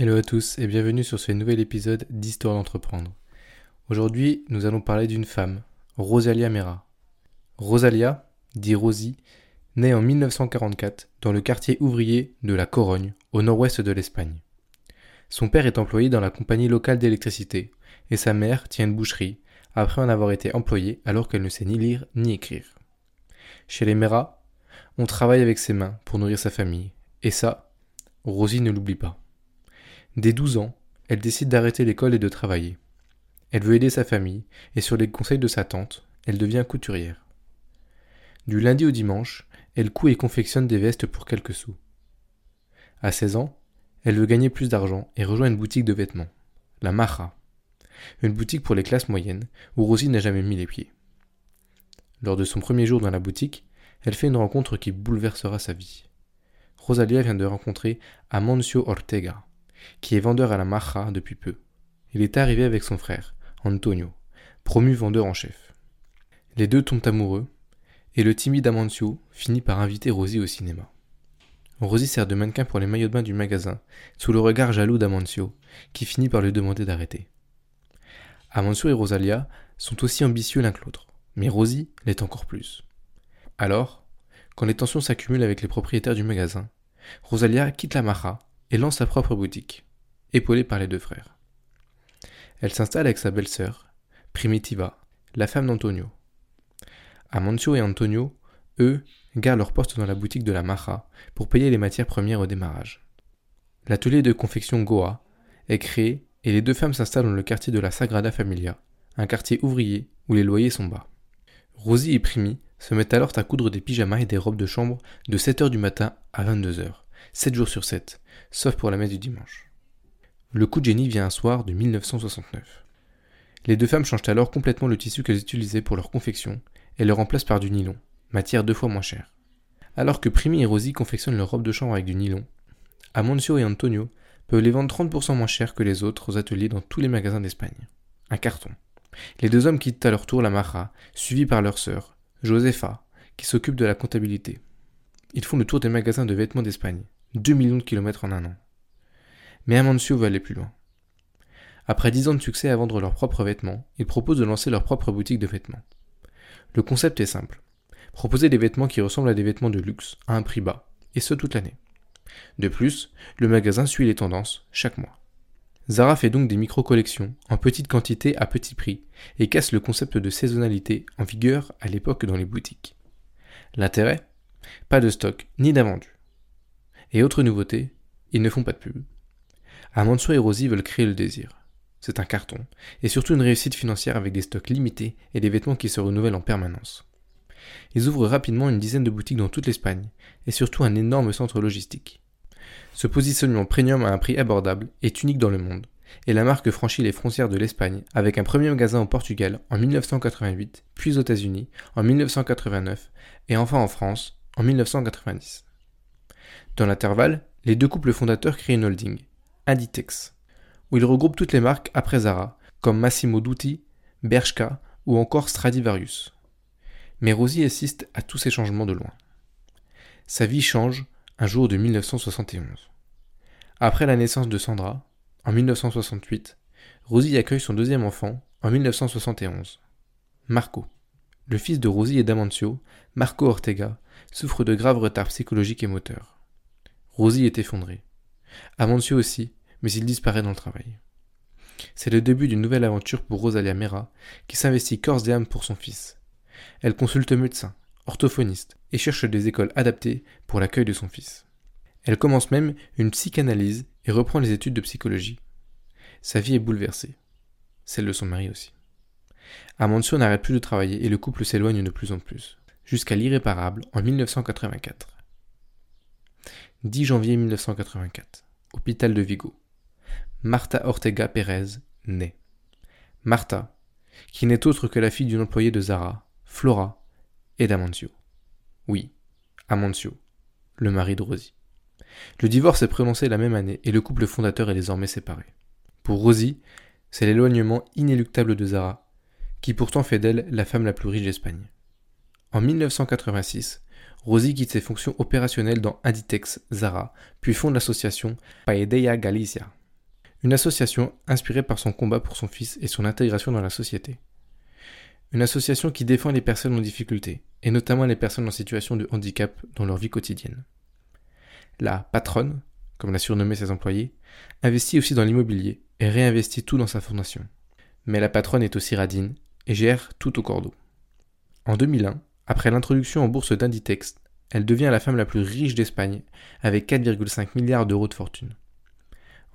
Hello à tous et bienvenue sur ce nouvel épisode d'Histoire d'entreprendre. Aujourd'hui, nous allons parler d'une femme, Rosalia Mera. Rosalia, dit Rosie, naît en 1944 dans le quartier ouvrier de la Corogne, au nord-ouest de l'Espagne. Son père est employé dans la compagnie locale d'électricité et sa mère tient une boucherie après en avoir été employée alors qu'elle ne sait ni lire ni écrire. Chez les Mera, on travaille avec ses mains pour nourrir sa famille et ça, Rosie ne l'oublie pas. Dès 12 ans, elle décide d'arrêter l'école et de travailler. Elle veut aider sa famille, et sur les conseils de sa tante, elle devient couturière. Du lundi au dimanche, elle coud et confectionne des vestes pour quelques sous. À 16 ans, elle veut gagner plus d'argent et rejoint une boutique de vêtements, la Maja, une boutique pour les classes moyennes où Rosie n'a jamais mis les pieds. Lors de son premier jour dans la boutique, elle fait une rencontre qui bouleversera sa vie. Rosalia vient de rencontrer Amancio Ortega, qui est vendeur à la Maja depuis peu. Il est arrivé avec son frère, Antonio, promu vendeur en chef. Les deux tombent amoureux, et le timide Amancio finit par inviter Rosie au cinéma. Rosie sert de mannequin pour les maillots de bain du magasin, sous le regard jaloux d'Amancio, qui finit par lui demander d'arrêter. Amancio et Rosalia sont aussi ambitieux l'un que l'autre, mais Rosie l'est encore plus. Alors, quand les tensions s'accumulent avec les propriétaires du magasin, Rosalia quitte la Maja et lance sa propre boutique, épaulée par les deux frères. Elle s'installe avec sa belle-sœur, Primitiva, la femme d'Antonio. Amancio et Antonio, eux, gardent leur poste dans la boutique de la Maja pour payer les matières premières au démarrage. L'atelier de confection Goa est créé et les deux femmes s'installent dans le quartier de la Sagrada Familia, un quartier ouvrier où les loyers sont bas. Rosie et Primi se mettent alors à coudre des pyjamas et des robes de chambre de 7h du matin à 22h, 7 jours sur 7, sauf pour la messe du dimanche. Le coup de génie vient un soir de 1969. Les deux femmes changent alors complètement le tissu qu'elles utilisaient pour leur confection et le remplacent par du nylon, matière deux fois moins chère. Alors que Primi et Rosie confectionnent leurs robes de chambre avec du nylon, Amancio et Antonio peuvent les vendre 30% moins cher que les autres aux ateliers dans tous les magasins d'Espagne. Un carton. Les deux hommes quittent à leur tour la Mara, suivis par leur sœur, Josefa, qui s'occupe de la comptabilité. Ils font le tour des magasins de vêtements d'Espagne, 2 millions de kilomètres en un an. Mais Amancio veut aller plus loin. Après 10 ans de succès à vendre leurs propres vêtements, ils proposent de lancer leur propre boutique de vêtements. Le concept est simple. Proposer des vêtements qui ressemblent à des vêtements de luxe, à un prix bas, et ce toute l'année. De plus, le magasin suit les tendances chaque mois. Zara fait donc des micro-collections en petite quantité à petit prix et casse le concept de saisonnalité en vigueur à l'époque dans les boutiques. L'intérêt? Pas de stock ni d'invendu. Et autre nouveauté, ils ne font pas de pub. Amanso et Rosie veulent créer le désir. C'est un carton, et surtout une réussite financière avec des stocks limités et des vêtements qui se renouvellent en permanence. Ils ouvrent rapidement une dizaine de boutiques dans toute l'Espagne, et surtout un énorme centre logistique. Ce positionnement premium à un prix abordable est unique dans le monde, et la marque franchit les frontières de l'Espagne avec un premier magasin au Portugal en 1988, puis aux États-Unis en 1989, et enfin en France en 1990. Dans l'intervalle, les deux couples fondateurs créent une holding, Inditex, où ils regroupent toutes les marques après Zara, comme Massimo Dutti, Bershka ou encore Stradivarius. Mais Rosie assiste à tous ces changements de loin. Sa vie change un jour de 1971. Après la naissance de Sandra, en 1968, Rosie accueille son deuxième enfant en 1971. Marco. Le fils de Rosie et d'Amancio, Marco Ortega, souffre de graves retards psychologiques et moteurs. Rosie est effondrée. Amancio aussi, mais il disparaît dans le travail. C'est le début d'une nouvelle aventure pour Rosalia Mera, qui s'investit corps et âme pour son fils. Elle consulte médecin, orthophoniste, et cherche des écoles adaptées pour l'accueil de son fils. Elle commence même une psychanalyse et reprend les études de psychologie. Sa vie est bouleversée. Celle de son mari aussi. Amancio n'arrête plus de travailler et le couple s'éloigne de plus en plus, jusqu'à l'irréparable en 1984. 10 janvier 1984, hôpital de Vigo. Marta Ortega Pérez naît. Marta, qui n'est autre que la fille d'une employée de Zara, Flora et d'Amancio. Oui, Amancio, le mari de Rosie. Le divorce est prononcé la même année et le couple fondateur est désormais séparé. Pour Rosie, c'est l'éloignement inéluctable de Zara, qui pourtant fait d'elle la femme la plus riche d'Espagne. En 1986, Rosie quitte ses fonctions opérationnelles dans Inditex Zara, puis fonde l'association Paedeia Galicia, une association inspirée par son combat pour son fils et son intégration dans la société. Une association qui défend les personnes en difficulté, et notamment les personnes en situation de handicap dans leur vie quotidienne. La patronne, comme l'a surnommé ses employés, investit aussi dans l'immobilier et réinvestit tout dans sa fondation. Mais la patronne est aussi radine et gère tout au cordeau. En 2001, après l'introduction en bourse d'Inditex, elle devient la femme la plus riche d'Espagne, avec 4,5 milliards d'euros de fortune.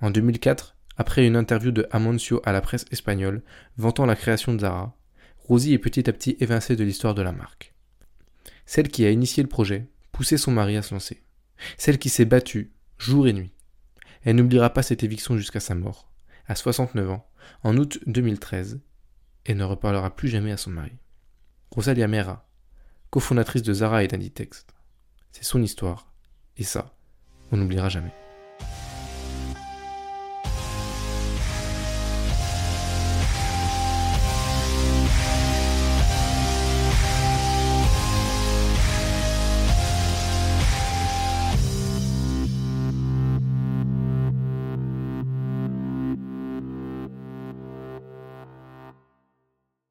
En 2004, après une interview de Amancio à la presse espagnole vantant la création de Zara, Rosie est petit à petit évincée de l'histoire de la marque. Celle qui a initié le projet, poussé son mari à se lancer. Celle qui s'est battue, jour et nuit. Elle n'oubliera pas cette éviction jusqu'à sa mort, à 69 ans, en août 2013, et ne reparlera plus jamais à son mari. Rosalia Mera, cofondatrice de Zara et d'Inditex. C'est son histoire, et ça, on n'oubliera jamais.